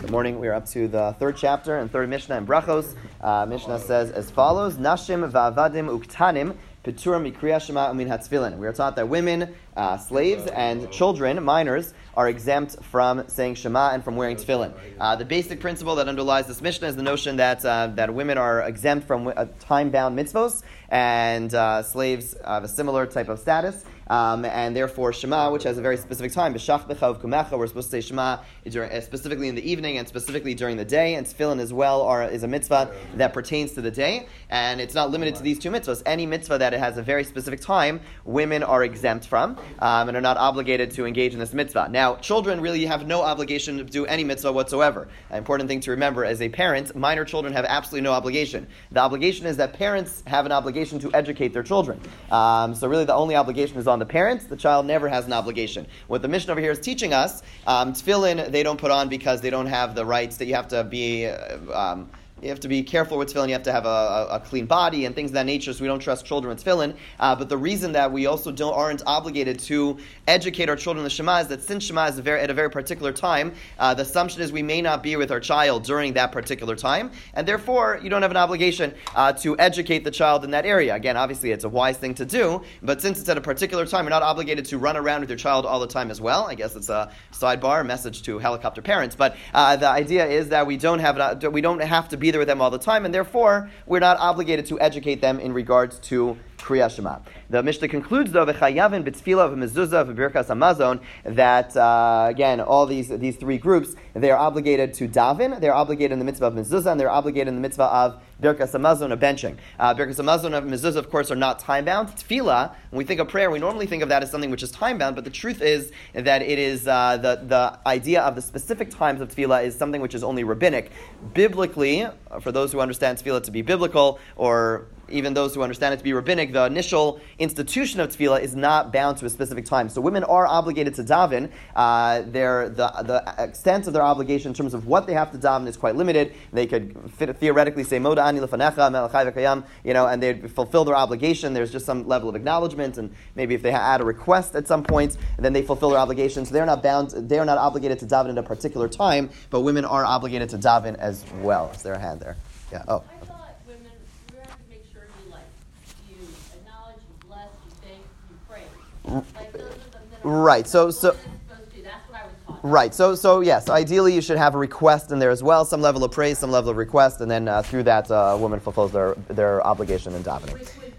Good morning. We are up to the third chapter and third Mishnah in Brachos. Uh, Mishnah says as follows: Nashim va'avadim uktanim Umin hatzfilin. We are taught that women, uh, slaves, and children, minors, are exempt from saying Shema and from wearing tefillin. Uh, the basic principle that underlies this Mishnah is the notion that uh, that women are exempt from uh, time-bound mitzvos, and uh, slaves have a similar type of status. Um, and therefore, Shema, which has a very specific time, we're supposed to say Shema during, uh, specifically in the evening and specifically during the day, and Tefillin as well are, is a mitzvah that pertains to the day, and it's not limited to these two mitzvahs. Any mitzvah that it has a very specific time, women are exempt from, um, and are not obligated to engage in this mitzvah. Now, children really have no obligation to do any mitzvah whatsoever. An important thing to remember as a parent, minor children have absolutely no obligation. The obligation is that parents have an obligation to educate their children. Um, so really the only obligation is on the parents, the child never has an obligation. What the Mishnah over here is teaching us, um, tefillin they don't put on because they don't have the rights that you have to be. Uh, um, you have to be careful with tefillin. You have to have a, a, a, clean body and things of that nature. So we don't trust children with tefillin. Uh, but the reason that we also don't aren't obligated to educate our children in the Shema is that since Shema is a very, at a very particular time, uh, the assumption is we may not be with our child during that particular time, and therefore you don't have an obligation uh, to educate the child in that area. Again, obviously it's a wise thing to do, but since it's at a particular time, you're not obligated to run around with your child all the time as well. I guess it's a sidebar message to helicopter parents. But uh, the idea is that we don't have we don't have to be there with them all the time, and therefore we're not obligated to educate them in regards to Kriya Shema. The Mishnah concludes though v'chayavin b'tfila v'mezuzah v'birkas hamazon that uh, again all these these three groups they are obligated to daven, they are obligated in the mitzvah of mezuzah, and they are obligated in the mitzvah of birkas hamazon of benching. Uh, birkas hamazon of mezuzah of course are not time bound. Tefillah when we think of prayer we normally think of that as something which is time bound, but the truth is that it is uh, the the idea of the specific times of tefillah is something which is only rabbinic. Biblically, for those who understand tefillah to be biblical or even those who understand it to be rabbinic, the initial institution of tefillah is not bound to a specific time. So women are obligated to daven. Uh, their, the, the extent of their obligation in terms of what they have to daven is quite limited. They could theoretically say, Moda ani lefanecha, you know, and they'd fulfill their obligation. There's just some level of acknowledgement, and maybe if they add a request at some point, then they fulfill their obligation. So they're not bound, they're not obligated to daven at a particular time, but women are obligated to daven as well. Is there a hand there? Yeah. Oh. Right. So so. Right. So, so yes. Ideally, you should have a request in there as well, some level of praise, some level of request, and then uh, through that, uh, a woman fulfills their, their obligation in davening.